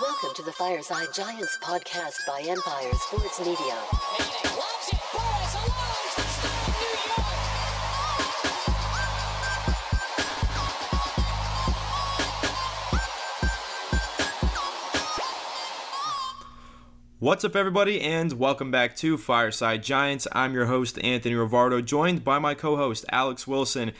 Welcome to the Fireside Giants podcast by Empire Sports Media. What's up, everybody, and welcome back to Fireside Giants. I'm your host, Anthony Rivardo, joined by my co host, Alex Wilson.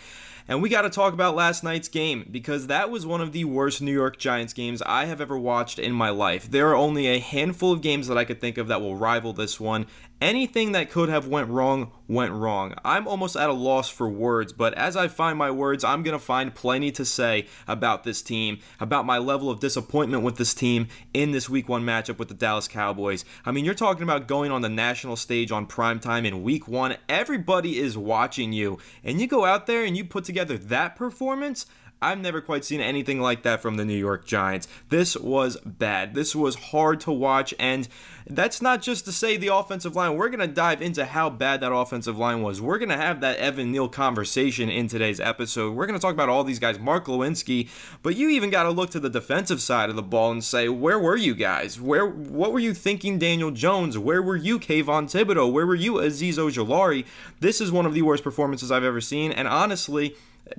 And we got to talk about last night's game because that was one of the worst New York Giants games I have ever watched in my life. There are only a handful of games that I could think of that will rival this one. Anything that could have went wrong went wrong. I'm almost at a loss for words, but as I find my words, I'm going to find plenty to say about this team, about my level of disappointment with this team in this week 1 matchup with the Dallas Cowboys. I mean, you're talking about going on the national stage on primetime in week 1. Everybody is watching you, and you go out there and you put together that performance. I've never quite seen anything like that from the New York Giants. This was bad. This was hard to watch, and that's not just to say the offensive line. We're going to dive into how bad that offensive line was. We're going to have that Evan Neal conversation in today's episode. We're going to talk about all these guys, Mark Glowinski, but you even got to look to the defensive side of the ball and say, where were you guys? Where what were you thinking, Daniel Jones? Where were you, Kayvon Thibodeaux? Where were you, Azeez Ojulari? This is one of the worst performances I've ever seen, and honestly,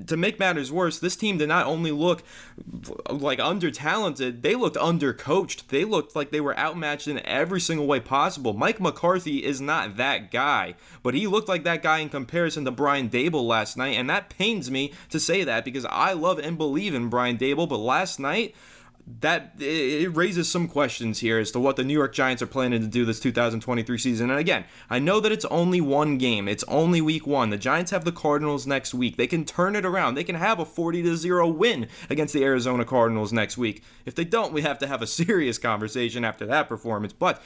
to make matters worse, this team did not only look like under talented, they looked under coached. They looked like they were outmatched in every single way possible. Mike McCarthy is not that guy, but he looked like that guy in comparison to Brian Daboll last night, and that pains me to say that because I love and believe in Brian Daboll, but last night that it raises some questions here as to what the New York Giants are planning to do this 2023 season. And again, I know that it's only one game. It's only week 1. The Giants have the Cardinals next week. They can turn it around. They can have a 40 to 0 win against the Arizona Cardinals next week. If they don't, we have to have a serious conversation after that performance. But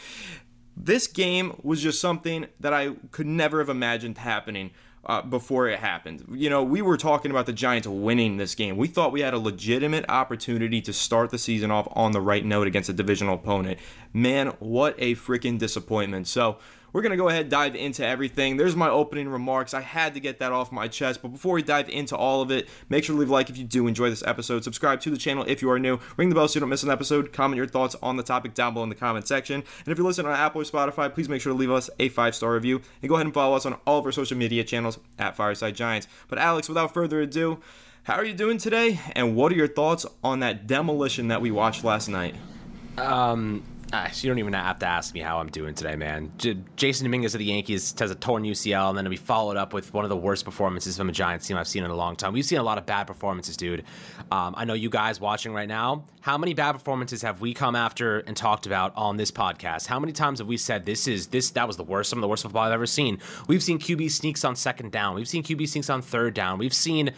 this game was just something that I could never have imagined happening uh, before it happened. You know, we were talking about the Giants winning this game. We thought we had a legitimate opportunity to start the season off on the right note against a divisional opponent. Man, what a freaking disappointment. So, we're going to go ahead and dive into everything. There's my opening remarks. I had to get that off my chest. But before we dive into all of it, make sure to leave a like if you do enjoy this episode. Subscribe to the channel if you are new. Ring the bell so you don't miss an episode. Comment your thoughts on the topic down below in the comment section. And if you're listening on Apple or Spotify, please make sure to leave us a five star review. And go ahead and follow us on all of our social media channels at Fireside Giants. But Alex, without further ado, how are you doing today? And what are your thoughts on that demolition that we watched last night? Um, uh, you don't even have to ask me how I'm doing today, man. J- Jasson Dominguez of the Yankees has a torn UCL, and then it'll be followed up with one of the worst performances from a Giants team I've seen in a long time. We've seen a lot of bad performances, dude. Um, I know you guys watching right now. How many bad performances have we come after and talked about on this podcast? How many times have we said this is this that was the worst, some of the worst football I've ever seen? We've seen QB sneaks on second down. We've seen QB sneaks on third down. We've seen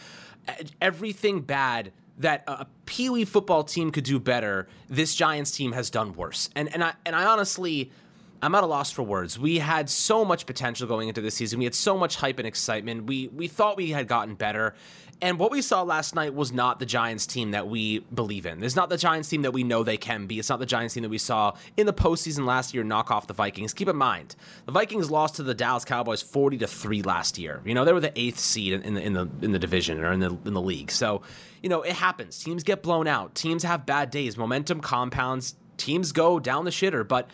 everything bad that a Pee Wee football team could do better, this Giants team has done worse. And and I and I honestly, I'm at a loss for words. We had so much potential going into this season. We had so much hype and excitement. We we thought we had gotten better. And what we saw last night was not the Giants team that we believe in. It's not the Giants team that we know they can be. It's not the Giants team that we saw in the postseason last year knock off the Vikings. Keep in mind, the Vikings lost to the Dallas Cowboys 40 to 3 last year. You know, they were the eighth seed in the in the in the division or in the in the league. So, you know, it happens. Teams get blown out. Teams have bad days. Momentum compounds. Teams go down the shitter, but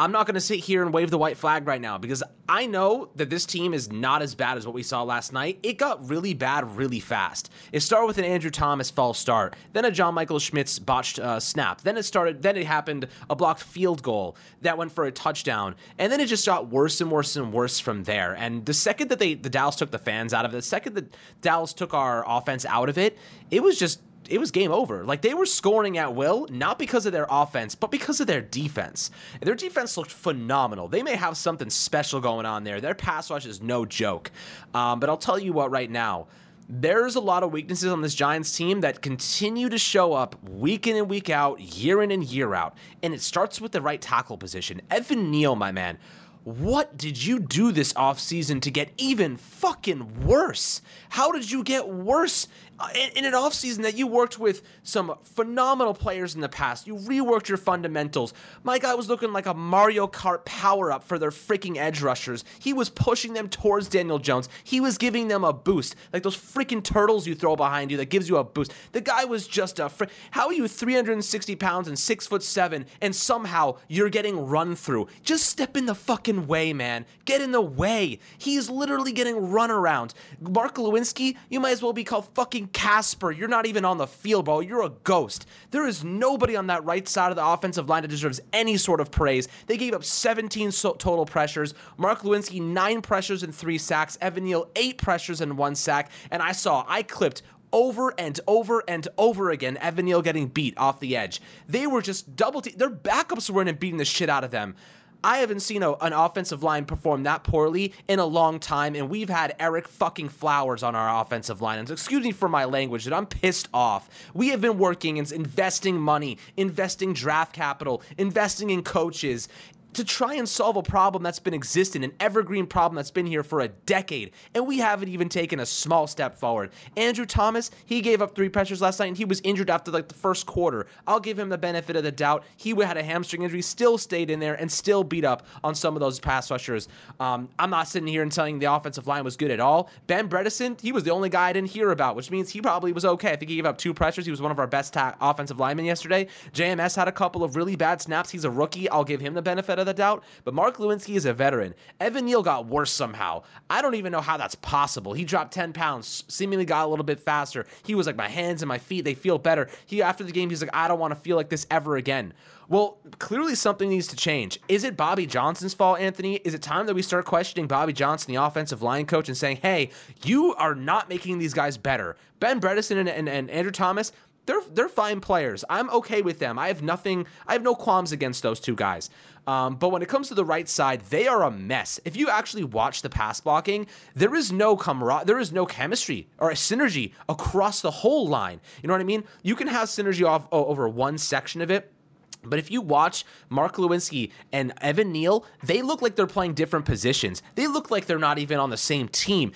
I'm not going to sit here and wave the white flag right now because I know that this team is not as bad as what we saw last night. It got really bad really fast. It started with an Andrew Thomas false start, then a John Michael Schmitz botched uh, snap. Then it started. Then it happened a blocked field goal that went for a touchdown, and then it just got worse and worse and worse from there. And the second that they the Dallas took the fans out of it, the second that Dallas took our offense out of it, it was just it was game over. Like they were scoring at will, not because of their offense, but because of their defense. Their defense looked phenomenal. They may have something special going on there. Their pass rush is no joke. Um, but I'll tell you what, right now, there's a lot of weaknesses on this Giants team that continue to show up week in and week out, year in and year out. And it starts with the right tackle position. Evan Neal, my man. What did you do this offseason to get even fucking worse? How did you get worse in, an offseason that you worked with some phenomenal players in the past. You reworked your fundamentals. My guy was looking like a Mario Kart power up for their freaking edge rushers. He was pushing them towards Daniel Jones. He was giving them a boost, like those freaking turtles you throw behind you that gives you a boost. The guy was just a. Fr- How are you 360 pounds and six foot seven, and somehow you're getting run through? Just step in the fucking way, man. Get in the way. He's literally getting run around. Mark Glowinski, you might as well be called fucking Casper. You're not even on the field, bro. You're a ghost. There is nobody on that right side of the offensive line that deserves any sort of praise. They gave up 17 so- total pressures. Mark Glowinski, nine pressures and three sacks. Evan Neal, eight pressures and one sack. And I saw, I clipped over and over and over again, Evan Neal getting beat off the edge. They were just double team. Their backups weren't beating the shit out of them. I haven't seen a, an offensive line perform that poorly in a long time, and we've had Ereck fucking Flowers on our offensive line. And excuse me for my language, but I'm pissed off. We have been working and investing money, investing draft capital, investing in coaches, to try and solve a problem that's been existing, an evergreen problem that's been here for a decade, and we haven't even taken a small step forward. Andrew Thomas, he gave up three pressures last night, and he was injured after like the first quarter. I'll give him the benefit of the doubt. He had a hamstring injury, still stayed in there, and still beat up on some of those pass rushers. Um, I'm not sitting here and telling the offensive line was good at all. Ben Bredeson, he was the only guy I didn't hear about, which means he probably was okay. I think he gave up two pressures. He was one of our best ta- offensive linemen yesterday. JMS had a couple of really bad snaps. He's a rookie. I'll give him the benefit of the doubt. But Mark Glowinski is a veteran. Evan Neal got worse somehow. I don't even know how that's possible. He dropped 10 pounds, seemingly got a little bit faster. He was like, my hands and my feet, they feel better. He, after the game, he's like, I don't want to feel like this ever again. Well, clearly something needs to change. Is it Bobby Johnson's fault, Anthony? Is it time that we start questioning Bobby Johnson, the offensive line coach, and saying, hey, you are not making these guys better? Ben Bredeson and, and, and Andrew Thomas, they're they're fine players. I'm okay with them. I have nothing. I have no qualms against those two guys. Um, but when it comes to the right side, they are a mess. If you actually watch the pass blocking, there is no camaraderie, there is no chemistry or synergy across the whole line. You know what I mean? You can have synergy off over one section of it. But if you watch Mark Glowinski and Evan Neal, they look like they're playing different positions. They look like they're not even on the same team.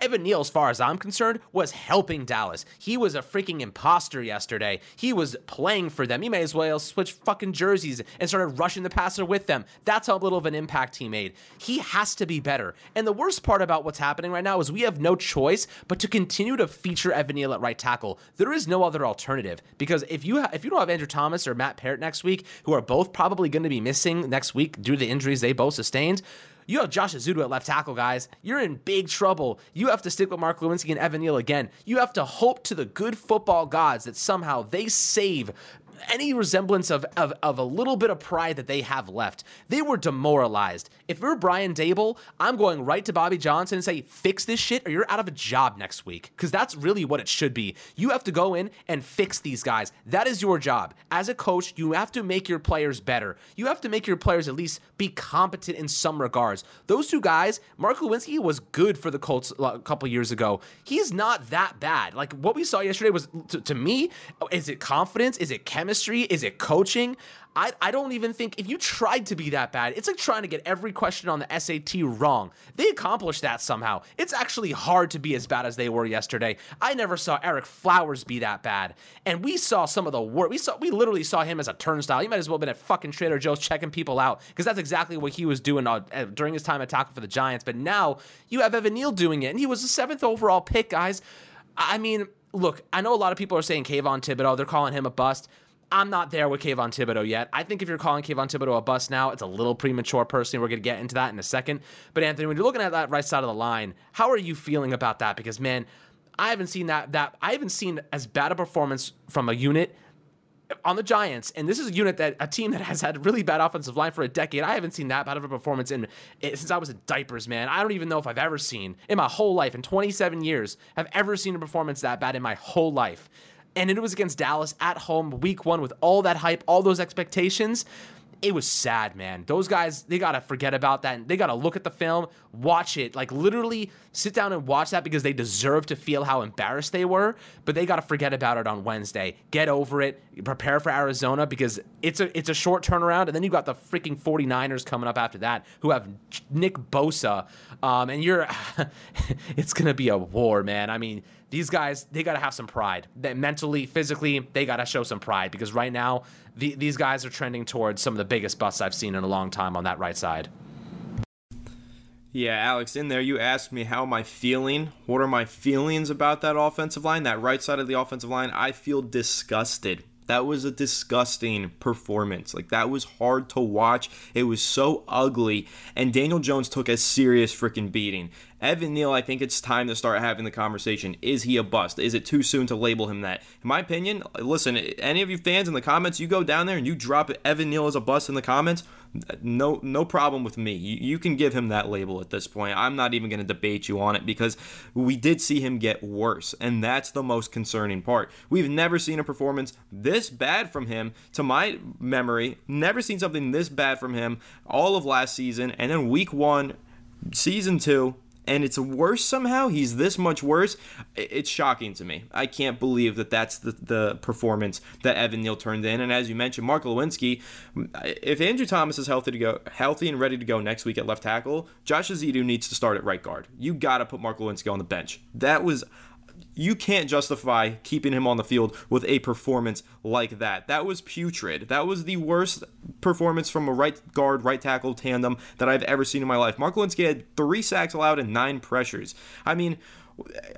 Evan Neal, as far as I'm concerned, was helping Dallas. He was a freaking imposter yesterday. He was playing for them. He may as well switch fucking jerseys and started rushing the passer with them. That's how little of an impact he made. He has to be better. And the worst part about what's happening right now is we have no choice but to continue to feature Evan Neal at right tackle. There is no other alternative because if you ha- if you don't have Andrew Thomas or Matt Peart next week, who are both probably going to be missing next week due to the injuries they both sustained. You have Josh Ezeudu at left tackle, guys. You're in big trouble. You have to stick with Mark Glowinski and Evan Neal again. You have to hope to the good football gods that somehow they save any resemblance of, of, of a little bit of pride that they have left. They were demoralized. If you're Brian Daboll, I'm going right to Bobby Johnson and say, fix this shit or you're out of a job next week. Because that's really what it should be. You have to go in and fix these guys. That is your job. As a coach, you have to make your players better. You have to make your players at least be competent in some regards. Those two guys, Mark Glowinski was good for the Colts a couple years ago. He's not that bad. Like what we saw yesterday was, to, to me, is it confidence? Is it chemistry? Is it coaching? I, I don't even think if you tried to be that bad, it's like trying to get every question on the SAT wrong. They accomplished that somehow. It's actually hard to be as bad as they were yesterday. I never saw Ereck Flowers be that bad. And we saw some of the work. We saw we literally saw him as a turnstile. He might as well have been at fucking Trader Joe's checking people out because that's exactly what he was doing uh, during his time at for the Giants. But now you have Evan Neal doing it, and he was the seventh overall pick, guys. I mean, look, I know a lot of people are saying Kayvon Thibodeaux. They're calling him a bust. I'm not there with Kayvon Thibodeaux yet. I think if you're calling Kayvon Thibodeaux a bust now, it's a little premature personally. We're going to get into that in a second. But Anthony, when you're looking at that right side of the line, how are you feeling about that? Because man, I haven't seen that that I haven't seen as bad a performance from a unit on the Giants, and this is a unit that a team that has had really bad offensive line for a decade. I haven't seen that bad of a performance in since I was in diapers, man. I don't even know if I've ever seen in my whole life in 27 years have ever seen a performance that bad in my whole life. And it was against Dallas at home, week one, with all that hype, all those expectations. It was sad, man. Those guys, they got to forget about that. They got to look at the film, watch it, like literally sit down and watch that because they deserve to feel how embarrassed they were. But they got to forget about it on Wednesday. Get over it. Prepare for Arizona because it's a it's a short turnaround. And then you got the freaking 49ers coming up after that who have Nick Bosa. Um, and you're, it's going to be a war, man. I mean, these guys they got to have some pride. That mentally, physically, they got to show some pride because right now the, these guys are trending towards some of the biggest busts I've seen in a long time on that right side. Yeah, Alex, in there you asked me how am I feeling? What are my feelings about that offensive line, that right side of the offensive line? I feel disgusted. That was a disgusting performance. Like that was hard to watch. It was so ugly. And Daniel Jones took a serious freaking beating. Evan Neal, I think it's time to start having the conversation. Is he a bust? Is it too soon to label him that? In my opinion, listen, any of you fans in the comments, you go down there and you drop Evan Neal as a bust in the comments, no no problem with me. You, you can give him that label at this point. I'm not even going to debate you on it because we did see him get worse, and that's the most concerning part. We've never seen a performance this bad from him, to my memory. Never seen something this bad from him all of last season, and then week one, season two, and it's worse somehow. He's this much worse. It's shocking to me. I can't believe that that's the, the performance that Evan Neal turned in. And as you mentioned, Mark Glowinski, if Andrew Thomas is healthy to go, healthy and ready to go next week at left tackle, Josh Ezeudu needs to start at right guard. You got to put Mark Glowinski on the bench. That was you can't justify keeping him on the field with a performance like that. That was putrid. That was the worst performance from a right guard, right tackle tandem that I've ever seen in my life. Mark Glowinski had three sacks allowed and nine pressures. I mean,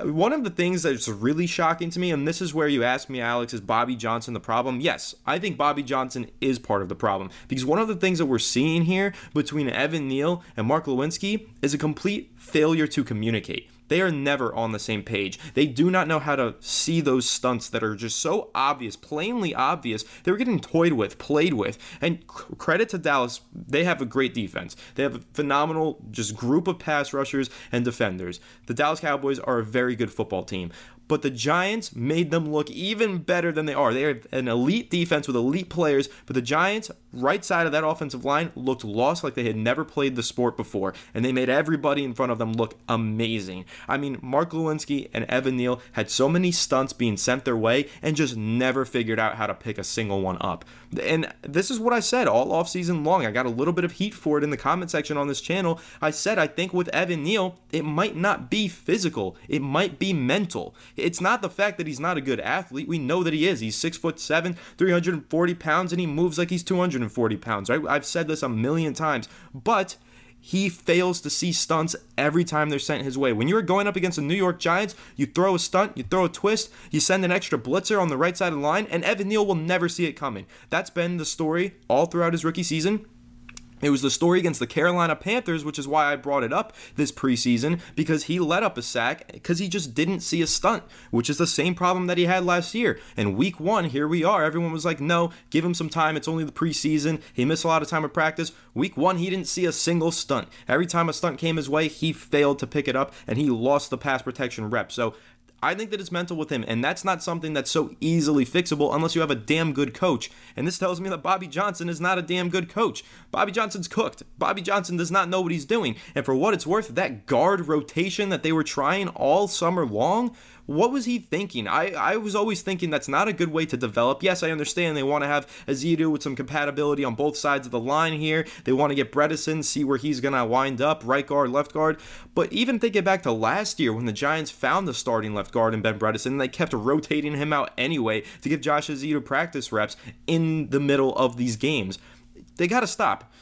one of the things that's really shocking to me, and this is where you ask me, Alex, is Bobby Johnson the problem? Yes, I think Bobby Johnson is part of the problem because one of the things that we're seeing here between Evan Neal and Mark Glowinski is a complete failure to communicate. They are never on the same page. They do not know how to see those stunts that are just so obvious, plainly obvious. They were getting toyed with, played with. And credit to Dallas, they have a great defense. They have a phenomenal just group of pass rushers and defenders. The Dallas Cowboys are a very good football team but the Giants made them look even better than they are. They have an elite defense with elite players, but the Giants, right side of that offensive line, looked lost like they had never played the sport before, and they made everybody in front of them look amazing. I mean, Mark Glowinski and Evan Neal had so many stunts being sent their way and just never figured out how to pick a single one up. And this is what I said all offseason long. I got a little bit of heat for it in the comment section on this channel. I said I think with Evan Neal, it might not be physical, it might be mental. It's not the fact that he's not a good athlete. We know that he is. He's six foot seven, 340 pounds, and he moves like he's 240 pounds. Right? I've said this a million times, but he fails to see stunts every time they're sent his way. When you're going up against the New York Giants, you throw a stunt, you throw a twist, you send an extra blitzer on the right side of the line, and Evan Neal will never see it coming. That's been the story all throughout his rookie season. It was the story against the Carolina Panthers, which is why I brought it up this preseason, because he let up a sack because he just didn't see a stunt, which is the same problem that he had last year. And week one, here we are. Everyone was like, no, give him some time. It's only the preseason. He missed a lot of time of practice. Week one, he didn't see a single stunt. Every time a stunt came his way, he failed to pick it up and he lost the pass protection rep. So I think that it's mental with him, and that's not something that's so easily fixable unless you have a damn good coach. And this tells me that Bobby Johnson is not a damn good coach. Bobby Johnson's cooked. Bobby Johnson does not know what he's doing. And for what it's worth, that guard rotation that they were trying all summer long what was he thinking? I, I was always thinking that's not a good way to develop. Yes, I understand they want to have Ezeudu with some compatibility on both sides of the line here. They want to get Bredeson, see where he's going to wind up, right guard, left guard. But even thinking back to last year when the Giants found the starting left guard in Ben Bredeson, they kept rotating him out anyway to give Josh Ezeudu practice reps in the middle of these games. They got to stop.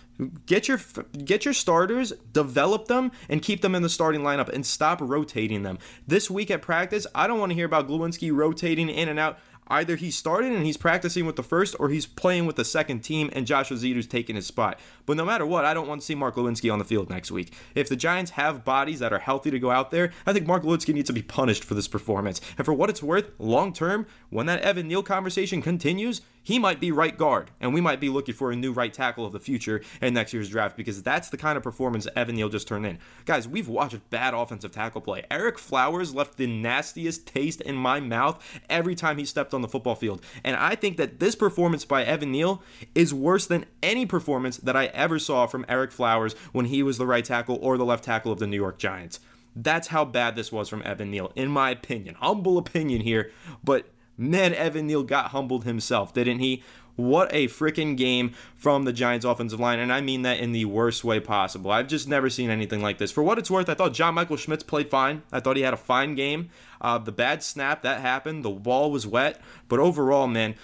Get your get your starters, develop them, and keep them in the starting lineup, and stop rotating them. This week at practice, I don't want to hear about Glowinski rotating in and out. Either he's starting and he's practicing with the first, or he's playing with the second team, and Josh Ezeudu's taking his spot. But no matter what, I don't want to see Mark Glowinski on the field next week. If the Giants have bodies that are healthy to go out there, I think Mark Glowinski needs to be punished for this performance. And for what it's worth, long term, when that Evan Neal conversation continues, he might be right guard, and we might be looking for a new right tackle of the future in next year's draft because that's the kind of performance Evan Neal just turned in. Guys, we've watched bad offensive tackle play. Ereck Flowers left the nastiest taste in my mouth every time he stepped on the football field, and I think that this performance by Evan Neal is worse than any performance that I ever saw from Ereck Flowers when he was the right tackle or the left tackle of the New York Giants. That's how bad this was from Evan Neal, in my opinion. Humble opinion here, but man, Evan Neal got humbled himself, didn't he? What a freaking game from the Giants offensive line, and I mean that in the worst way possible. I've just never seen anything like this. For what it's worth, I thought John Michael Schmitz played fine. I thought he had a fine game. Uh, the bad snap that happened, the ball was wet, but overall, man.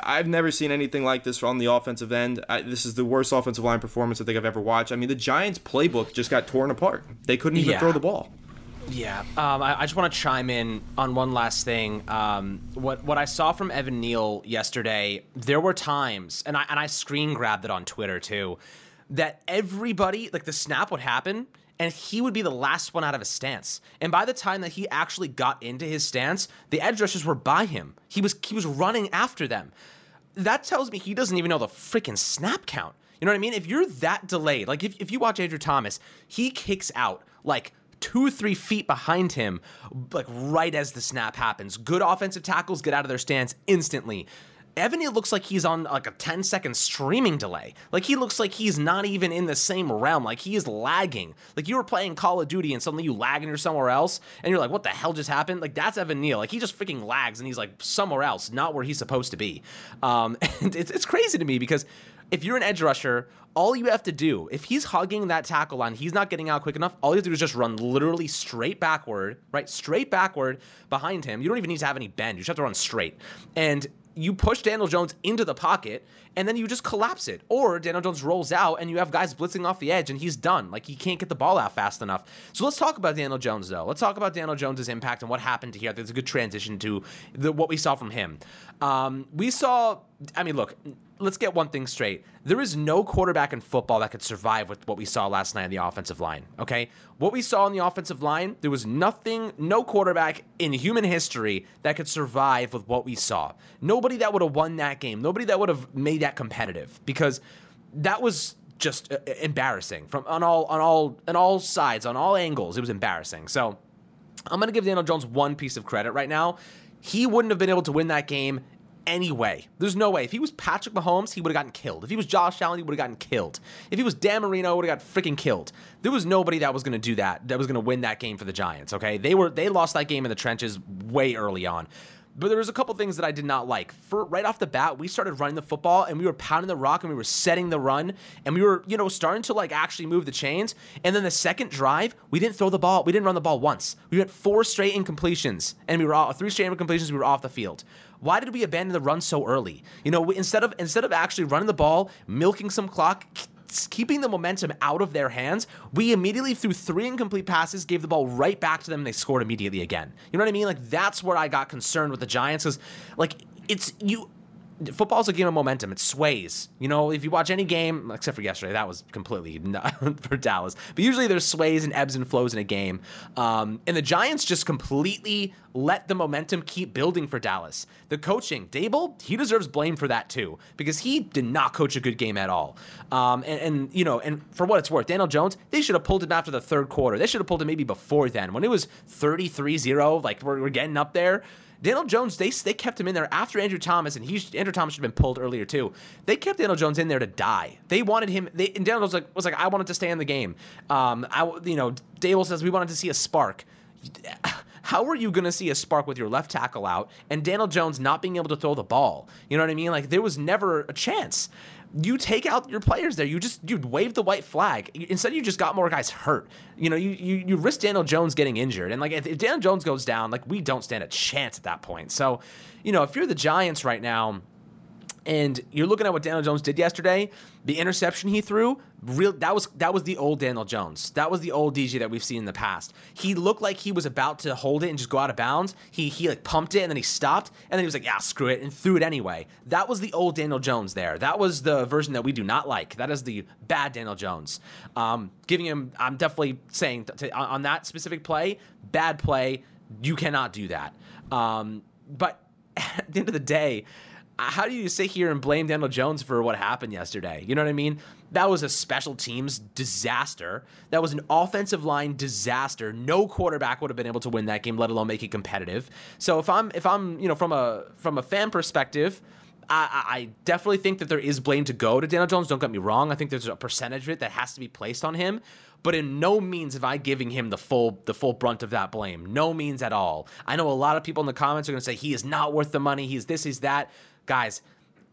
I've never seen anything like this on the offensive end. I, this is the worst offensive line performance I think I've ever watched. I mean, the Giants' playbook just got torn apart. They couldn't even Yeah. throw the ball. Yeah, um, I, I just want to chime in on one last thing. Um, what what I saw from Evan Neal yesterday, there were times, and I and I screen grabbed it on Twitter too, that everybody like the snap would happen, and he would be the last one out of his stance. And by the time that he actually got into his stance, the edge rushers were by him. He was he was running after them. That tells me he doesn't even know the freaking snap count. You know what I mean? If you're that delayed, like if, if you watch Andrew Thomas, he kicks out like two, three feet behind him, like right as the snap happens. Good offensive tackles get out of their stance instantly. Evan Neal looks like he's on like a 10 second streaming delay. Like he looks like he's not even in the same realm. Like he is lagging. Like you were playing Call of Duty and suddenly you lag and you're somewhere else and you're like, what the hell just happened? Like that's Evan Neal. Like he just freaking lags and he's like somewhere else, not where he's supposed to be. Um, and it's, it's crazy to me because if you're an edge rusher, all you have to do, if he's hugging that tackle line, he's not getting out quick enough, all you have to do is just run literally straight backward, right? Straight backward behind him. You don't even need to have any bend. You just have to run straight. And you push Daniel Jones into the pocket and then you just collapse it. Or Daniel Jones rolls out and you have guys blitzing off the edge and he's done. Like he can't get the ball out fast enough. So let's talk about Daniel Jones though. Let's talk about Daniel Jones's impact and what happened to here. It's a good transition to the, what we saw from him. Um, we saw, I mean, look, let's get one thing straight. There is no quarterback in football that could survive with what we saw last night on the offensive line. Okay? What we saw on the offensive line, there was nothing, no quarterback in human history that could survive with what we saw. Nobody that would have won that game, nobody that would have made that competitive because that was just uh, embarrassing from on all on all on all sides, on all angles. It was embarrassing. So, I'm going to give Daniel Jones one piece of credit right now. He wouldn't have been able to win that game anyway. There's no way. If he was Patrick Mahomes, he would have gotten killed. If he was Josh Allen, he would have gotten killed. If he was Dan Marino, would have got freaking killed. There was nobody that was going to do that. That was going to win that game for the Giants. Okay, they were they lost that game in the trenches way early on. But there was a couple things that I did not like. For right off the bat, we started running the football and we were pounding the rock and we were setting the run and we were, you know, starting to like actually move the chains. And then the second drive, we didn't throw the ball. We didn't run the ball once. We went four straight incompletions and we were off three straight incompletions. We were off the field. Why did we abandon the run so early? You know, instead of instead of actually running the ball, milking some clock, keeping the momentum out of their hands, we immediately threw three incomplete passes, gave the ball right back to them, and they scored immediately again. You know what I mean? Like that's where I got concerned with the Giants, because like it's you. Football's a game of momentum. It sways. You know, if you watch any game, except for yesterday, that was completely for Dallas. But usually there's sways and ebbs and flows in a game. Um, and the Giants just completely let the momentum keep building for Dallas. The coaching, Daboll, he deserves blame for that too, because he did not coach a good game at all. Um, and, and, you know, and for what it's worth, Daniel Jones, they should have pulled him after the third quarter. They should have pulled him maybe before then. When it was 33 0, like we're, we're getting up there. Daniel Jones, they they kept him in there after Andrew Thomas, and he Andrew Thomas should have been pulled earlier too. They kept Daniel Jones in there to die. They wanted him. They and Daniel was like was like I wanted to stay in the game. Um, I you know Daboll says we wanted to see a spark. How are you going to see a spark with your left tackle out and Daniel Jones not being able to throw the ball? You know what I mean? Like there was never a chance you take out your players there. You just you wave the white flag. Instead, you just got more guys hurt. You know, you you, you risk Daniel Jones getting injured, and like if, if Daniel Jones goes down, like we don't stand a chance at that point. So, you know, if you're the Giants right now. And you're looking at what Daniel Jones did yesterday. The interception he threw, real that was that was the old Daniel Jones. That was the old DJ that we've seen in the past. He looked like he was about to hold it and just go out of bounds. He he like pumped it and then he stopped and then he was like, yeah, screw it, and threw it anyway. That was the old Daniel Jones there. That was the version that we do not like. That is the bad Daniel Jones. Um, giving him, I'm definitely saying on that specific play, bad play. You cannot do that. Um, but at the end of the day how do you sit here and blame Daniel Jones for what happened yesterday? You know what I mean? That was a special teams disaster. That was an offensive line disaster. No quarterback would have been able to win that game, let alone make it competitive. So if I'm if I'm you know from a from a fan perspective. I, I definitely think that there is blame to go to Daniel Jones. Don't get me wrong. I think there's a percentage of it that has to be placed on him, but in no means am I giving him the full the full brunt of that blame. No means at all. I know a lot of people in the comments are going to say he is not worth the money. He's this, he's that guys,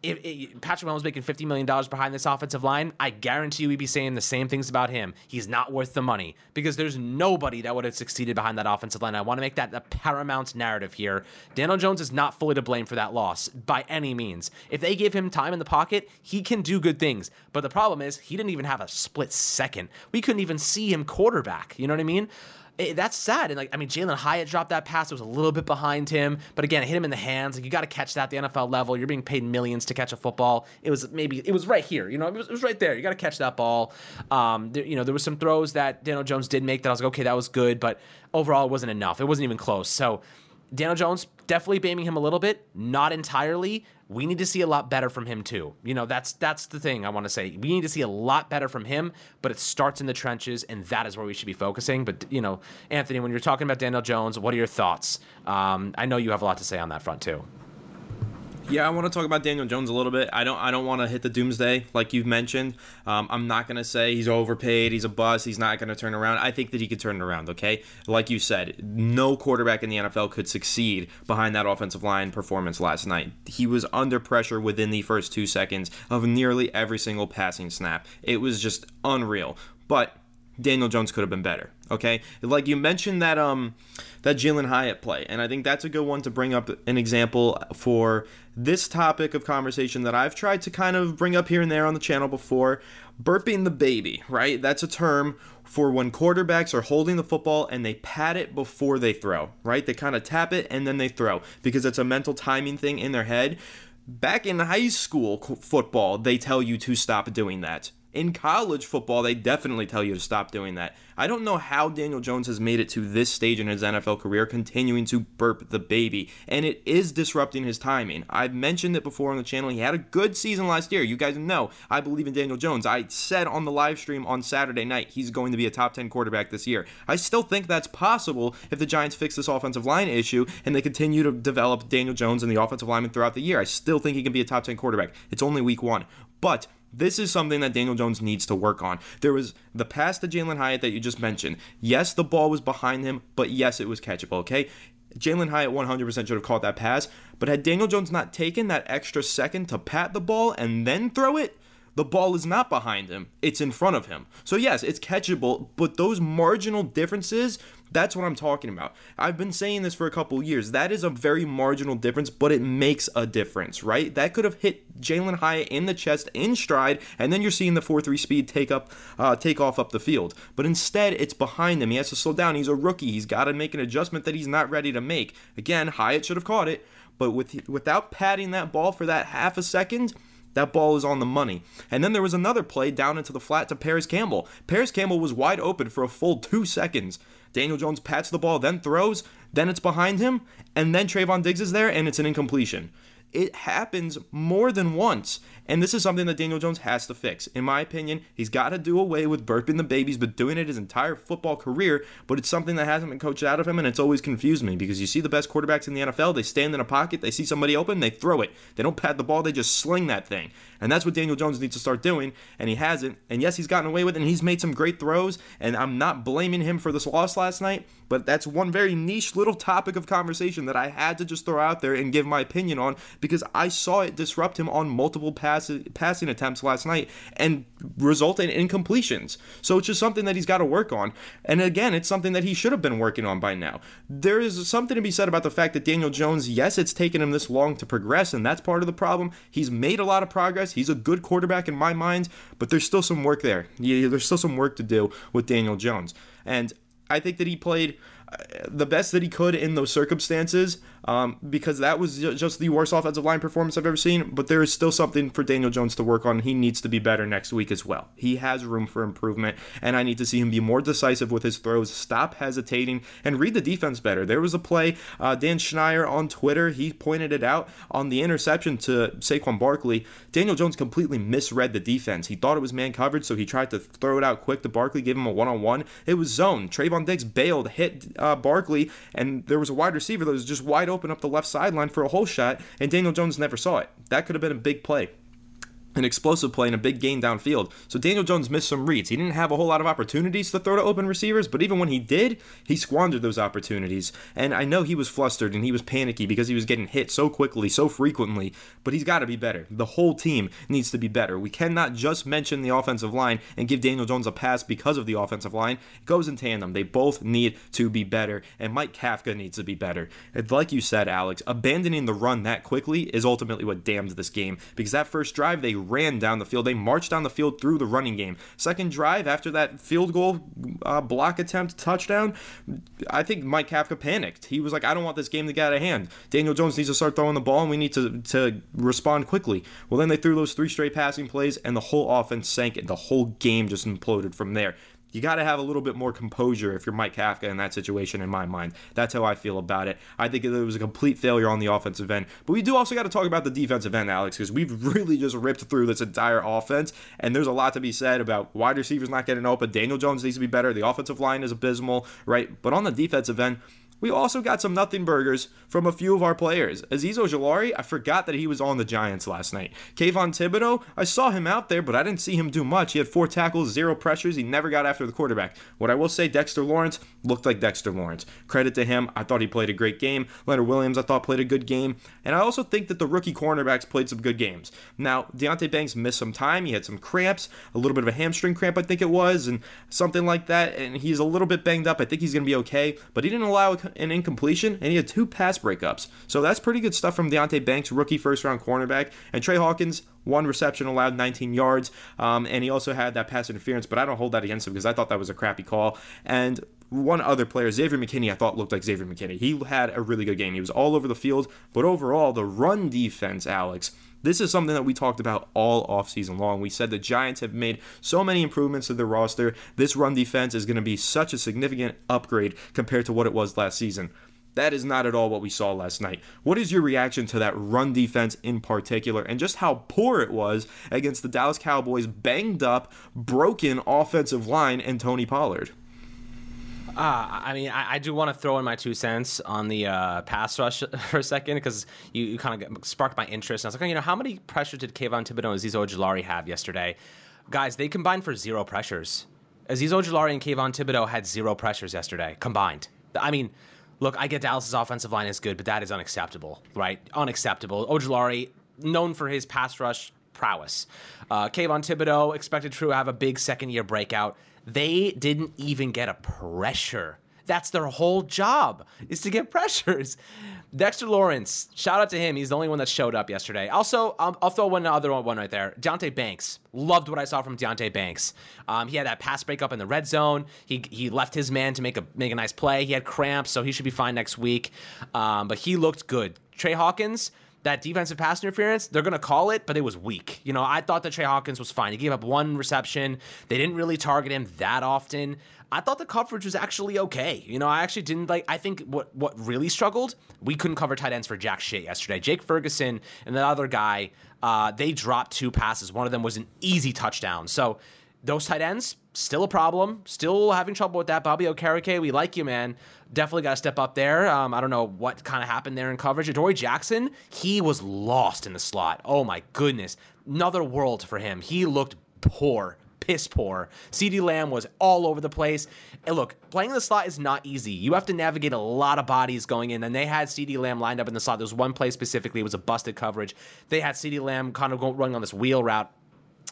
if, if Patrick Mahomes making fifty million dollars behind this offensive line, I guarantee you we'd be saying the same things about him. He's not worth the money because there's nobody that would have succeeded behind that offensive line. I want to make that the paramount narrative here. Daniel Jones is not fully to blame for that loss by any means. If they give him time in the pocket, he can do good things. But the problem is he didn't even have a split second. We couldn't even see him quarterback. You know what I mean? It, that's sad. And like, I mean, Jalin Hyatt dropped that pass. It was a little bit behind him, but again, it hit him in the hands. Like, you got to catch that at the NFL level. You're being paid millions to catch a football. It was maybe it was right here. You know, it was, it was right there. You got to catch that ball. Um, there, you know, there was some throws that Daniel Jones did make that I was like, okay, that was good, but overall, it wasn't enough. It wasn't even close. So. Daniel Jones definitely blaming him a little bit, not entirely. We need to see a lot better from him too. You know, that's that's the thing I want to say. We need to see a lot better from him, but it starts in the trenches, and that is where we should be focusing. But you know, Anthony, when you're talking about Daniel Jones, what are your thoughts? Um, I know you have a lot to say on that front too. Yeah, I want to talk about Daniel Jones a little bit. I don't. I don't want to hit the doomsday like you've mentioned. Um, I'm not going to say he's overpaid, he's a bust, he's not going to turn around. I think that he could turn it around. Okay, like you said, no quarterback in the NFL could succeed behind that offensive line performance last night. He was under pressure within the first two seconds of nearly every single passing snap. It was just unreal. But Daniel Jones could have been better. Okay, like you mentioned that um that Jalin Hyatt play, and I think that's a good one to bring up an example for this topic of conversation that I've tried to kind of bring up here and there on the channel before. Burping the baby, right? That's a term for when quarterbacks are holding the football and they pat it before they throw, right? They kind of tap it and then they throw because it's a mental timing thing in their head. Back in high school football, they tell you to stop doing that in college football, they definitely tell you to stop doing that. I don't know how Daniel Jones has made it to this stage in his NFL career, continuing to burp the baby, and it is disrupting his timing. I've mentioned it before on the channel. He had a good season last year. You guys know I believe in Daniel Jones. I said on the live stream on Saturday night he's going to be a top 10 quarterback this year. I still think that's possible if the Giants fix this offensive line issue and they continue to develop Daniel Jones and the offensive lineman throughout the year. I still think he can be a top 10 quarterback. It's only week one. But this is something that Daniel Jones needs to work on. There was the pass to Jalin Hyatt that you just mentioned. Yes, the ball was behind him, but yes, it was catchable, okay? Jalin Hyatt 100% should have caught that pass, but had Daniel Jones not taken that extra second to pat the ball and then throw it, the ball is not behind him, it's in front of him. So, yes, it's catchable, but those marginal differences that's what I'm talking about. I've been saying this for a couple years. That is a very marginal difference, but it makes a difference, right? That could have hit Jalin Hyatt in the chest in stride, and then you're seeing the 4-3 speed take up, uh, take off up the field. But instead, it's behind him. He has to slow down. He's a rookie. He's got to make an adjustment that he's not ready to make. Again, Hyatt should have caught it, but with without patting that ball for that half a second. That ball is on the money. And then there was another play down into the flat to Parris Campbell. Parris Campbell was wide open for a full two seconds. Daniel Jones pats the ball, then throws, then it's behind him, and then Trevon Diggs is there, and it's an incompletion. It happens more than once. And this is something that Daniel Jones has to fix. In my opinion, he's got to do away with burping the babies, He's doing it his entire football career, but it's something that hasn't been coached out of him, and it's always confused me because you see the best quarterbacks in the NFL, they stand in a pocket, they see somebody open, they throw it. They don't pat the ball, they just sling that thing. And that's what Daniel Jones needs to start doing, and he hasn't. And yes, he's gotten away with it, and he's made some great throws, and I'm not blaming him for this loss last night, but that's one very niche little topic of conversation that I had to just throw out there and give my opinion on because I saw it disrupt him on multiple pass- passing attempts last night and result in incompletions. So it's just something that he's got to work on. And again, it's something that he should have been working on by now. There is something to be said about the fact that Daniel Jones, yes, it's taken him this long to progress, and that's part of the problem. He's made a lot of progress He's a good quarterback in my mind, but there's still some work there. There's still some work to do with Daniel Jones. And I think that he played uh, the best that he could in those circumstances um, because that was just the worst offensive line performance I've ever seen. But there is still something for Daniel Jones to work on. He needs to be better next week as well. He has room for improvement, and I need to see him be more decisive with his throws, stop hesitating, and read the defense better. There was a play, uh, Dan Schneider on Twitter, he pointed it out on the interception to Saquon Barkley. Daniel Jones completely misread the defense. He thought it was man coverage, so he tried to throw it out quick to Barkley, give him a one on one. It was zone. Trevon Diggs bailed, hit uh, Barkley, and there was a wide receiver that was just wide open up the left sideline for a hole shot, and Daniel Jones never saw it. That could have been a big play. An explosive play and a big gain downfield. So Daniel Jones missed some reads. He didn't have a whole lot of opportunities to throw to open receivers, but even when he did, he squandered those opportunities. And I know he was flustered and he was panicky because he was getting hit so quickly, so frequently, but he's got to be better. The whole team needs to be better. We cannot just mention the offensive line and give Daniel Jones a pass because of the offensive line. It goes in tandem. They both need to be better, and Mike Kafka needs to be better. And like you said, Alex, abandoning the run that quickly is ultimately what damned this game because that first drive they ran down the field. They marched down the field through the running game. Second drive after that field goal uh, block attempt touchdown, I think Mike Kafka panicked. He was like, I don't want this game to get out of hand. Daniel Jones needs to start throwing the ball and we need to, to respond quickly. Well, then they threw those three straight passing plays and the whole offense sank and the whole game just imploded from there you got to have a little bit more composure if you're Mike Kafka in that situation, in my mind. That's how I feel about it. I think it was a complete failure on the offensive end. But we do also got to talk about the defensive end, Alex, because we've really just ripped through this entire offense, and there's a lot to be said about wide receivers not getting open. Daniel Jones needs to be better. The offensive line is abysmal, right? But on the defensive end, we also got some nothing burgers from a few of our players. Azeez Ojulari, I forgot that he was on the Giants last night. Kayvon Thibodeaux, I saw him out there, but I didn't see him do much. He had four tackles, zero pressures. He never got after the quarterback. What I will say, Dexter Lawrence looked like Dexter Lawrence. Credit to him. I thought he played a great game. Leonard Williams, I thought, played a good game. And I also think that the rookie cornerbacks played some good games. Now, Deonte Banks missed some time. He had some cramps, a little bit of a hamstring cramp, I think it was, and something like that. And he's a little bit banged up. I think he's going to be okay. But he didn't allow an incompletion, and he had two pass breakups. So that's pretty good stuff from Deonte Banks, rookie first round cornerback. And Tre Hawkins, one reception allowed 19 yards, um, and he also had that pass interference, but I don't hold that against him because I thought that was a crappy call. And one other player, Xavier McKinney, I thought looked like Xavier McKinney. He had a really good game. He was all over the field, but overall, the run defense, Alex, this is something that we talked about all offseason long. We said the Giants have made so many improvements to their roster. This run defense is going to be such a significant upgrade compared to what it was last season. That is not at all what we saw last night. What is your reaction to that run defense in particular and just how poor it was against the Dallas Cowboys' banged up, broken offensive line and Tony Pollard? Uh, I mean, I, I do want to throw in my two cents on the uh, pass rush for a second because you, you kind of sparked my interest. And I was like, oh, you know, how many pressures did Kayvon Thibodeaux and Azeez Ojulari have yesterday? Guys, they combined for zero pressures. Azeez Ojulari and Kayvon Thibodeaux had zero pressures yesterday combined. I mean, look, I get Dallas's offensive line is good, but that is unacceptable, right? Unacceptable. Ojulari, known for his pass rush prowess. Uh, Kayvon Thibodeaux expected to have a big second year breakout. They didn't even get a pressure. That's their whole job is to get pressures. Dexter Lawrence, shout out to him. He's the only one that showed up yesterday. Also, I'll, I'll throw one other one right there. Deonte Banks. Loved what I saw from Deonte Banks. Um, he had that pass breakup in the red zone. He he left his man to make a make a nice play. He had cramps, so he should be fine next week. Um, but he looked good. Tre Hawkins, that defensive pass interference, they're going to call it, but it was weak. You know, I thought that Tre Hawkins was fine. He gave up one reception. They didn't really target him that often. I thought the coverage was actually okay. You know, I actually didn't like. I think what what really struggled, we couldn't cover tight ends for jack shit yesterday. Jake Ferguson and the other guy, uh, they dropped two passes. One of them was an easy touchdown. So those tight ends still a problem. Still having trouble with that. Bobby Okereke, we like you, man. Definitely got to step up there. Um, I don't know what kind of happened there in coverage. Adoree Jackson, he was lost in the slot. Oh my goodness, another world for him. He looked poor piss poor. CeeDee Lamb was all over the place. And look, playing the slot is not easy. You have to navigate a lot of bodies going in, and they had CeeDee Lamb lined up in the slot. There was one play specifically, it was a busted coverage. They had CeeDee Lamb kind of going, running on this wheel route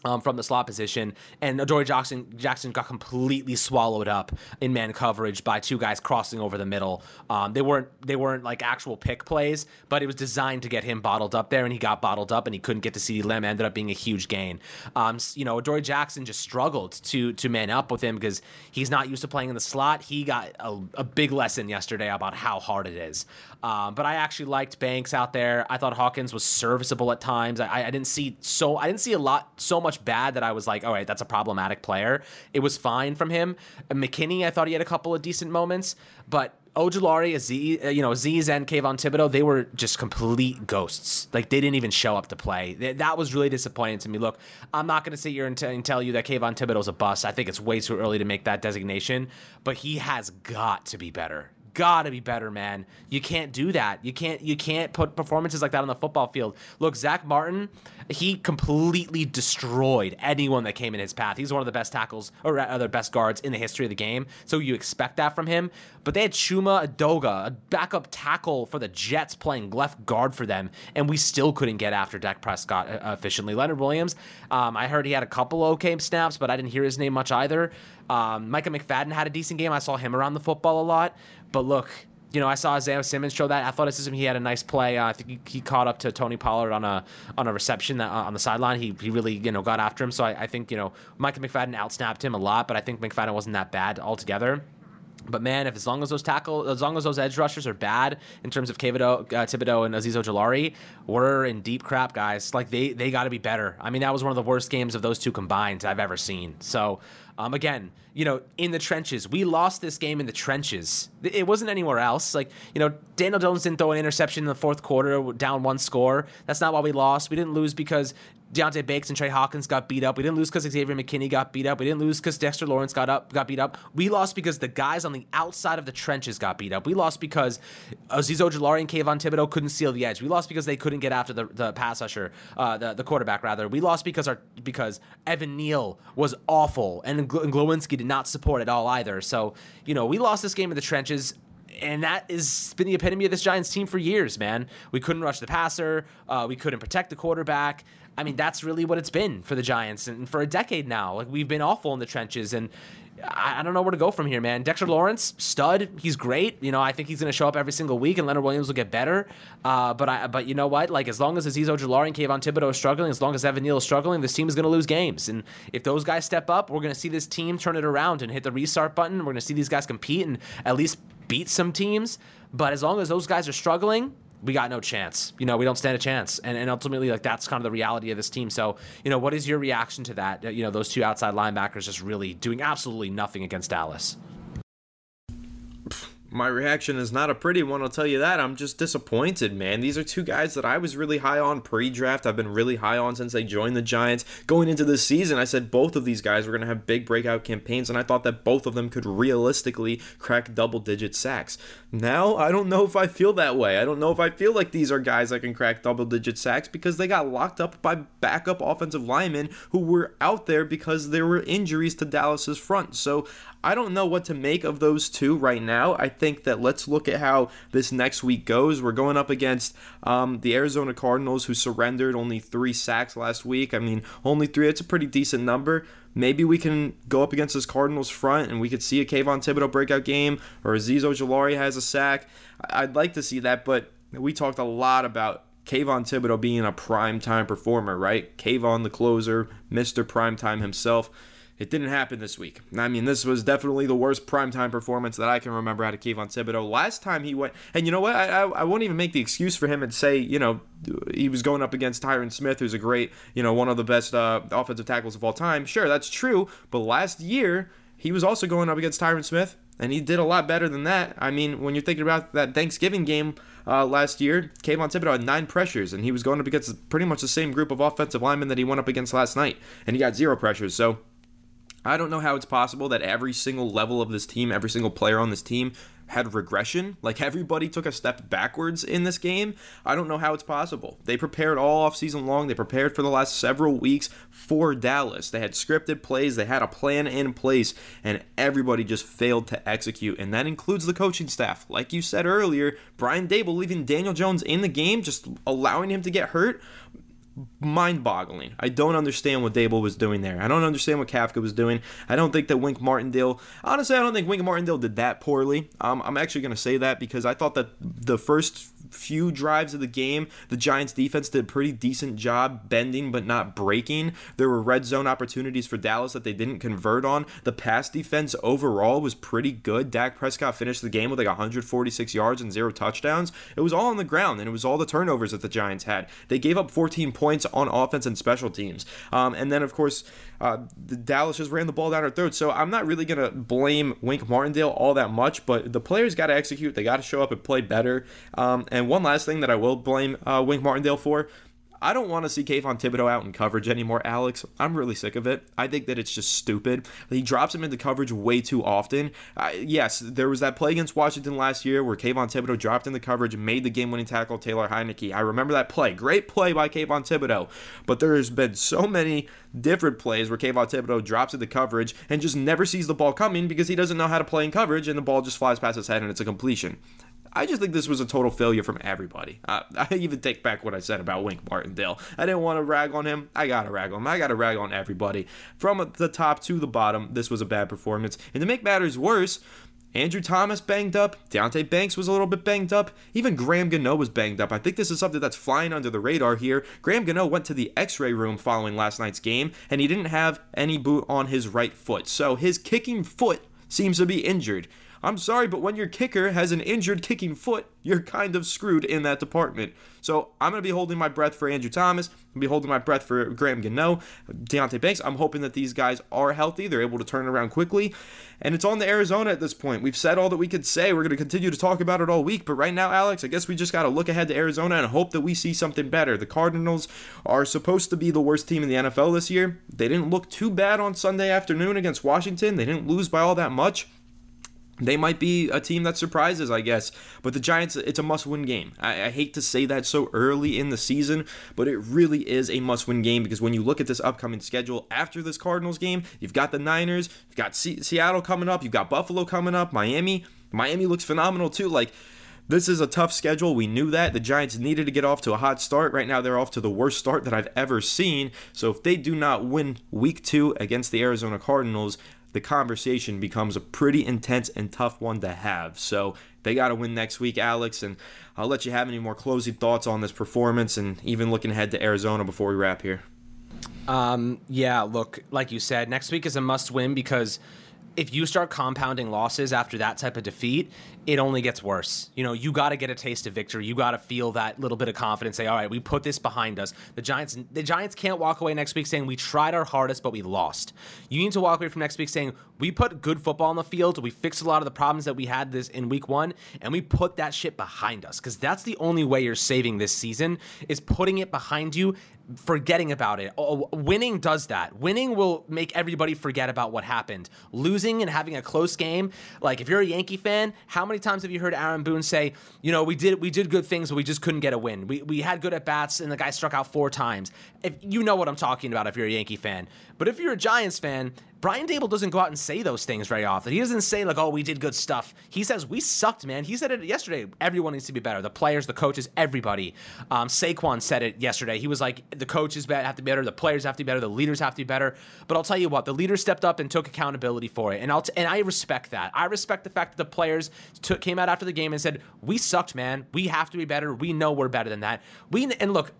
um, from the slot position, and Adoree Jackson Jackson got completely swallowed up in man coverage by two guys crossing over the middle. Um, they weren't they weren't like actual pick plays, but it was designed to get him bottled up there, and he got bottled up, and he couldn't get to CeeDee Lamb. Ended up being a huge gain. Um, you know, Adoree Jackson just struggled to to man up with him because he's not used to playing in the slot. He got a, a big lesson yesterday about how hard it is. Um, but I actually liked Banks out there. I thought Hawkins was serviceable at times. I, I didn't see so I didn't see a lot so much bad that I was like, all right, that's a problematic player. It was fine from him. McKinney, I thought he had a couple of decent moments, but Ojulari, Azeez, uh, you know, Z's and Kayvon Thibodeaux, they were just complete ghosts. Like they didn't even show up to play. That was really disappointing to me. Look, I'm not going to sit here and, and, tell you that Kayvon Thibodeaux's a bust. I think it's way too early to make that designation, but he has got to be better. Gotta be better, man. You can't do that. You can't you can't put performances like that on the football field. Look, Zack Martin, he completely destroyed anyone that came in his path. He's one of the best tackles or other best guards in the history of the game. So you expect that from him. But they had Chuma Edoga, a backup tackle for the Jets, playing left guard for them, and we still couldn't get after Dak Prescott uh, efficiently. Leonard Williams, um, I heard he had a couple okay snaps, but I didn't hear his name much either. Um, Micah McFadden had a decent game. I saw him around the football a lot. But look, you know, I saw Isaiah Simmons show that athleticism. He had a nice play. Uh, I think he, he, caught up to Tony Pollard on a on a reception that, uh, on the sideline. He, he really you know got after him. So I, I think you know Micah McFadden outsnapped him a lot, but I think McFadden wasn't that bad altogether. But man, if as long as those tackle, as long as those edge rushers are bad in terms of Thibodeaux, uh, Thibodeaux and Azeez Ojulari, we're in deep crap, guys. Like they they got to be better. I mean, that was one of the worst games of those two combined I've ever seen. So um, again, you know, in the trenches, we lost this game in the trenches. It wasn't anywhere else. Like you know, Daniel Jones didn't throw an interception in the fourth quarter, down one score. That's not why we lost. We didn't lose because Deonte Banks and Tre Hawkins got beat up. We didn't lose because Xavier McKinney got beat up. We didn't lose because Dexter Lawrence got up, got beat up. We lost because the guys on the outside of the trenches got beat up. We lost because Azeez Ojulari and Kayvon Thibodeaux couldn't seal the edge. We lost because they couldn't get after the, the pass rusher, uh, the, the quarterback rather. We lost because our because Evan Neal was awful and, Gl- and Glowinski did not support at all either. So you know we lost this game in the trenches and that has been the epitome of this Giants team for years, man. We couldn't rush the passer. Uh, we couldn't protect the quarterback. I mean, that's really what it's been for the Giants, and for a decade now. Like we've been awful in the trenches, and I, I don't know where to go from here, man. Dexter Lawrence, stud, he's great. You know, I think he's going to show up every single week, and Leonard Williams will get better. Uh, but I, but you know what? Like as long as Azeez Ojulari and Kayvon Thibodeaux are struggling, as long as Evan Neal is struggling, this team is going to lose games. And if those guys step up, we're going to see this team turn it around and hit the restart button. We're going to see these guys compete and at least beat some teams. But as long as those guys are struggling, we got no chance. You know, we don't stand a chance. And, and ultimately, like, that's kind of the reality of this team. So, you know, what is your reaction to that? You know, those two outside linebackers just really doing absolutely nothing against Dallas my reaction is not a pretty one, I'll tell you that. I'm just disappointed, man. These are two guys that I was really high on pre draft. I've been really high on since they joined the Giants. Going into this season, I said both of these guys were going to have big breakout campaigns, and I thought that both of them could realistically crack double digit sacks. Now, I don't know if I feel that way. I don't know if I feel like these are guys that can crack double digit sacks because they got locked up by backup offensive linemen who were out there because there were injuries to Dallas's front. So I don't know what to make of those two right now. I think that let's look at how this next week goes. We're going up against um, the Arizona Cardinals, who surrendered only three sacks last week. I mean, only three, it's a pretty decent number. Maybe we can go up against this Cardinals front and we could see a Kayvon Thibodeaux breakout game or Azeez Ojulari has a sack. I'd like to see that, but we talked a lot about Kayvon Thibodeaux being a prime time performer, right? Kayvon the closer, Mr. Primetime himself. It didn't happen this week. I mean, this was definitely the worst primetime performance that I can remember out of Kayvon Thibodeaux. Last time he went, and you know what? I, I, I, won't even make the excuse for him and say, you know, he was going up against Tyron Smith, who's a great, you know, one of the best uh, offensive tackles of all time. Sure, that's true. But last year, he was also going up against Tyron Smith, and he did a lot better than that. I mean, when you're thinking about that Thanksgiving game uh, last year, Kayvon Thibodeaux had nine pressures, and he was going up against pretty much the same group of offensive linemen that he went up against last night, and he got zero pressures. So I don't know how it's possible that every single level of this team, every single player on this team had regression. Like everybody took a step backwards in this game. I don't know how it's possible. They prepared all off season long. They prepared for the last several weeks for Dallas. They had scripted plays, they had a plan in place, and everybody just failed to execute. And that includes the coaching staff. Like you said earlier, Brian Daboll leaving Daniel Jones in the game, just allowing him to get hurt mind boggling. I don't understand what Daboll was doing there. I don't understand what Kafka was doing. I don't think that Wink Martindale, honestly, I don't think Wink Martindale did that poorly. Um, I'm actually going to say that because I thought that the first few drives of the game, the Giants defense did a pretty decent job bending but not breaking. There were red zone opportunities for Dallas that they didn't convert on. The pass defense overall was pretty good. Dak Prescott finished the game with like 146 yards and zero touchdowns. It was all on the ground and it was all the turnovers that the Giants had. They gave up 14 points on offense and special teams. Um, and then, of course, uh, the Dallas just ran the ball down our throat. So I'm not really going to blame Wink Martindale all that much, but the players got to execute. They got to show up and play better. Um, and one last thing that I will blame uh, Wink Martindale for I don't want to see Kayvon Thibodeaux out in coverage anymore, Alex. I'm really sick of it. I think that it's just stupid. He drops him into coverage way too often. Uh, yes, there was that play against Washington last year where Kayvon Thibodeaux dropped into coverage, made the game-winning tackle Taylor Heinicke. I remember that play. Great play by Kayvon Thibodeaux. But there's been so many different plays where Kayvon Thibodeaux drops into coverage and just never sees the ball coming because he doesn't know how to play in coverage and the ball just flies past his head and it's a completion. I just think this was a total failure from everybody. Uh, I even take back what I said about Wink Martindale. I didn't want to rag on him. I got to rag on him. I got to rag on everybody. From the top to the bottom, this was a bad performance. And to make matters worse, Andrew Thomas banged up. Deonte Banks was a little bit banged up. Even Graham Gano was banged up. I think this is something that's flying under the radar here. Graham Gano went to the x ray room following last night's game, and he didn't have any boot on his right foot. So his kicking foot seems to be injured. I'm sorry, but when your kicker has an injured kicking foot, you're kind of screwed in that department. So I'm going to be holding my breath for Andrew Thomas. I'm be holding my breath for Graham Gano, Deonte Banks. I'm hoping that these guys are healthy. They're able to turn around quickly. And it's on the Arizona at this point. We've said all that we could say. We're going to continue to talk about it all week. But right now, Alex, I guess we just got to look ahead to Arizona and hope that we see something better. The Cardinals are supposed to be the worst team in the NFL this year. They didn't look too bad on Sunday afternoon against Washington, they didn't lose by all that much they might be a team that surprises, I guess. But the Giants, it's a must win game. I, I, hate to say that so early in the season, but it really is a must win game because when you look at this upcoming schedule after this Cardinals game, you've got the Niners, you've got C- Seattle coming up, you've got Buffalo coming up, Miami. Miami looks phenomenal too. Like, this is a tough schedule. We knew that. The Giants needed to get off to a hot start. Right now, they're off to the worst start that I've ever seen. So, if they do not win week two against the Arizona Cardinals, the conversation becomes a pretty intense and tough one to have. So they got to win next week, Alex. And I'll let you have any more closing thoughts on this performance and even looking ahead to Arizona before we wrap here. Um, yeah, look, like you said, next week is a must win because if you start compounding losses after that type of defeat, it only gets worse. You know, you got to get a taste of victory. You got to feel that little bit of confidence. Say, all right, we put this behind us. The Giants, the Giants can't walk away next week saying we tried our hardest, but we lost. You need to walk away from next week saying we put good football on the field. We fixed a lot of the problems that we had this in week one, and we put that shit behind us because that's the only way you're saving this season is putting it behind you forgetting about it. Oh, oh, winning does that. Winning will make everybody forget about what happened. Losing and having a close game, like if you're a Yankee fan, how many times have you heard Aaron Boone say, you know, we did we did good things, but we just couldn't get a win. We we had good at bats, and the guy struck out four times. If you know what I'm talking about, if you're a Yankee fan, but if you're a Giants fan, Brian Daboll doesn't go out and say those things very often. He doesn't say like, "Oh, we did good stuff." He says we sucked, man. He said it yesterday. Everyone needs to be better. The players, the coaches, everybody. Um, Saquon said it yesterday. He was like, "The coaches have to be better. The players have to be better. The leaders have to be better." But I'll tell you what, the leaders stepped up and took accountability for it, and I'll t- and I respect that. I respect the fact that the players took, came out after the game and said, "We sucked, man. We have to be better. We know we're better than that." We and look,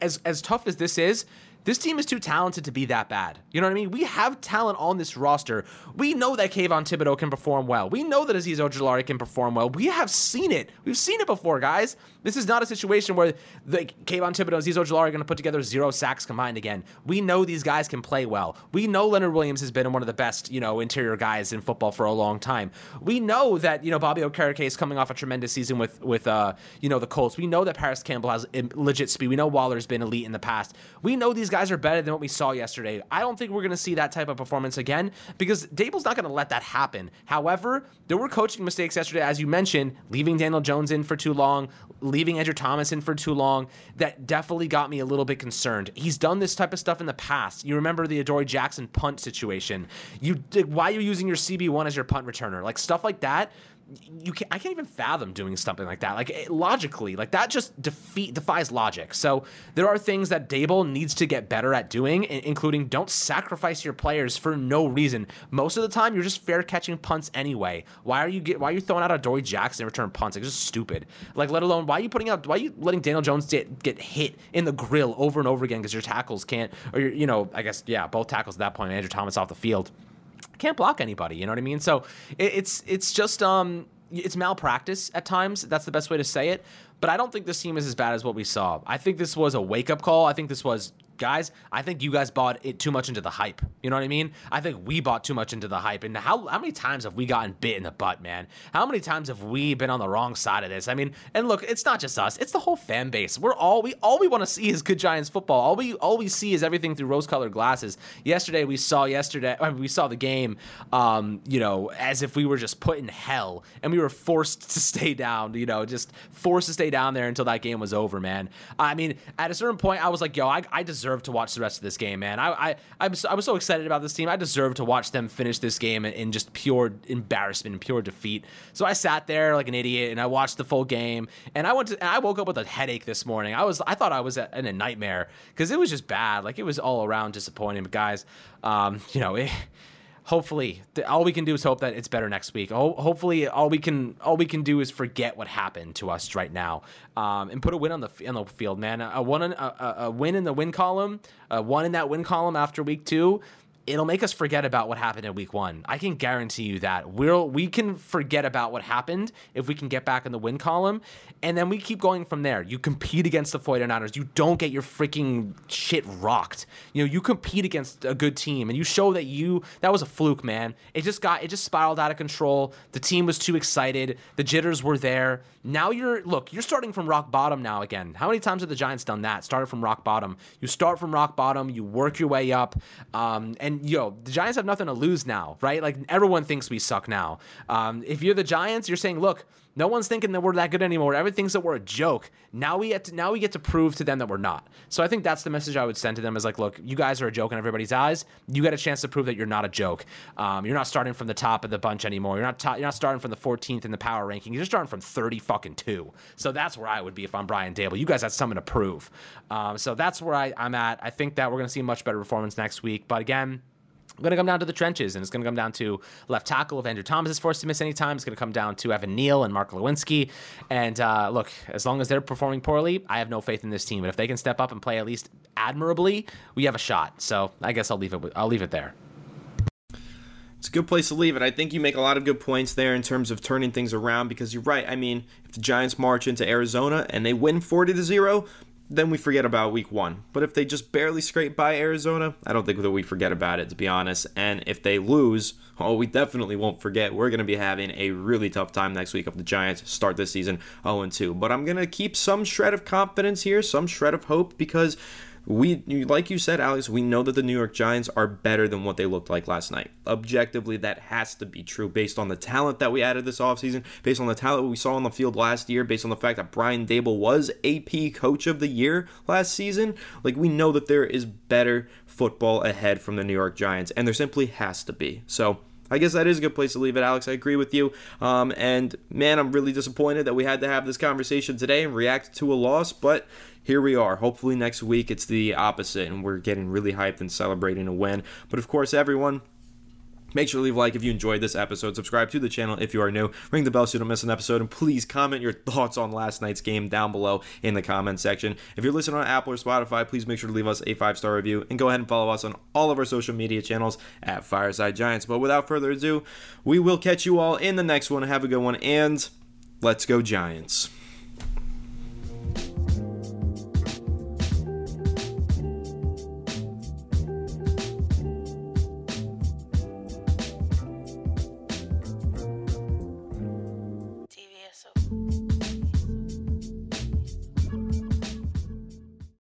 as as tough as this is this team is too talented to be that bad. You know what I mean? We have talent on this roster. We know that Kayvon Thibodeaux can perform well. We know that Azeez Ojulari can perform well. We have seen it. We've seen it before, guys. This is not a situation where the Kayvon Thibodeaux and Azeez Ojulari are going to put together zero sacks combined again. We know these guys can play well. We know Leonard Williams has been one of the best, you know, interior guys in football for a long time. We know that, you know, Bobby Okereke is coming off a tremendous season with, with uh, you know, the Colts. We know that Parris Campbell has legit speed. We know Waller's been elite in the past. We know these guys are better than what we saw yesterday. I don't think we're going to see that type of performance again because Daboll's not going to let that happen. However, there were coaching mistakes yesterday, as you mentioned, leaving Daniel Jones in for too long, leaving Andrew Thomas in for too long. That definitely got me a little bit concerned. He's done this type of stuff in the past. You remember the Adoree Jackson punt situation. You why are you using your CB1 as your punt returner? Like stuff like that you can't, I can't even fathom doing something like that. Like it, logically, like that just defeat defies logic. So there are things that Daboll needs to get better at doing, including don't sacrifice your players for no reason. Most of the time, you're just fair catching punts anyway. Why are you get Why are you throwing out Adoree Jackson return punts? It's just stupid. Like let alone why are you putting out? Why are you letting Daniel Jones get, get hit in the grill over and over again because your tackles can't or your, you know I guess yeah both tackles at that point Andrew Thomas off the field can't block anybody. You know what I mean? So it, it's it's just um it's malpractice at times. That's the best way to say it. But I don't think this team is as bad as what we saw. I think this was a wake up call. I think this was guys, I think you guys bought it too much into the hype. You know what I mean? I think we bought too much into the hype. And how how many times have we gotten bit in the butt, man? How many times have we been on the wrong side of this? I mean, and look, it's not just us; it's the whole fan base. We're all we all we want to see is good Giants football. All we all we see is everything through rose-colored glasses. Yesterday, we saw yesterday I mean, we saw the game, um, you know, as if we were just put in hell and we were forced to stay down. You know, just forced to stay down there until that game was over, man. I mean, at a certain point, I was like, yo, I, I deserve to watch the rest of this game, man. I I I was, I was so excited about this team. I deserve to watch them finish this game in, in just pure embarrassment and pure defeat. So I sat there like an idiot and I watched the full game. And I went to I woke up with a headache this morning. I was I thought I was in a nightmare because it was just bad. Like it was all around disappointing. But guys, um, you know, it, hopefully all we can do is hope that it's better next week. Hopefully all we can all we can do is forget what happened to us right now um, and put a win on the on the field man. A, one a, a win in the win column a one in that win column after week two it'll make us forget about what happened in week one. I can guarantee you that we'll we can forget about what happened if we can get back in the win column, and then we keep going from there. You compete against the 49ers. You don't get your freaking shit rocked. You know, you compete against a good team, and you show that you that was a fluke, man. It just got it just spiraled out of control. The team was too excited. The jitters were there. Now you're look, you're starting from rock bottom now again. How many times have the Giants done that? Started from rock bottom. You start from rock bottom. You work your way up, um, and yo, the Giants have nothing to lose now, right? Like everyone thinks we suck now. Um, if you're the Giants, you're saying, look, no one's thinking that we're that good anymore. Everyone thinks that we're a joke. Now we get to, now we get to prove to them that we're not. So I think that's the message I would send to them is like, look, you guys are a joke in everybody's eyes. You get a chance to prove that you're not a joke. Um, you're not starting from the top of the bunch anymore. You're not you're not starting from the 14th in the power ranking. You're starting from 30 fucking two. So that's where I would be if I'm Brian Daboll. You guys have something to prove. Um, so that's where I, I'm at. I think that we're to see much better performance next week. But again going to come down to the trenches, and it's going to come down to left tackle if Andrew Thomas is forced to miss any time. It's going to come down to Evan Neal and Mark Glowinski. And uh, look, as long as they're performing poorly, I have no faith in this team. But if they can step up and play at least admirably, we have a shot. So I guess I'll leave it. I'll leave it there. It's a good place to leave it. I think you make a lot of good points there in terms of turning things around because you're right. I mean, if the Giants march into Arizona and they win 40 to 0, then we forget about week one. But if they just barely scrape by Arizona, I don't think that we forget about it, to be honest. And if they lose, oh, we definitely won't forget. We're going to be having a really tough time next week if the Giants start this season 0 2. But I'm going to keep some shred of confidence here, some shred of hope, because we like you said alex we know that the new york giants are better than what they looked like last night. Objectively that has to be true based on the talent that we added this offseason based on the talent we saw on the field last year based on the fact that brian daboll was ap coach of the year last season. Like we know that there is better football ahead from the new york giants and there simply has to be. So I guess that is a good place to leave it, Alex. I agree with you. Um, and man, I'm really disappointed that we had to have this conversation today and react to a loss. But here we are. Hopefully next week it's the opposite and we're getting really hyped and celebrating a win. But of course, everyone, Make sure to leave a like if you enjoyed this episode. Subscribe to the channel if you are new. Ring the bell so you don't miss an episode. And please comment your thoughts on last night's game down below in the comment section. If you're listening on Apple or Spotify, please make sure to leave us a five star review and go ahead and follow us on all of our social media channels at Fireside Giants. But without further ado, we will catch you all in the next one. Have a good one and let's go, Giants.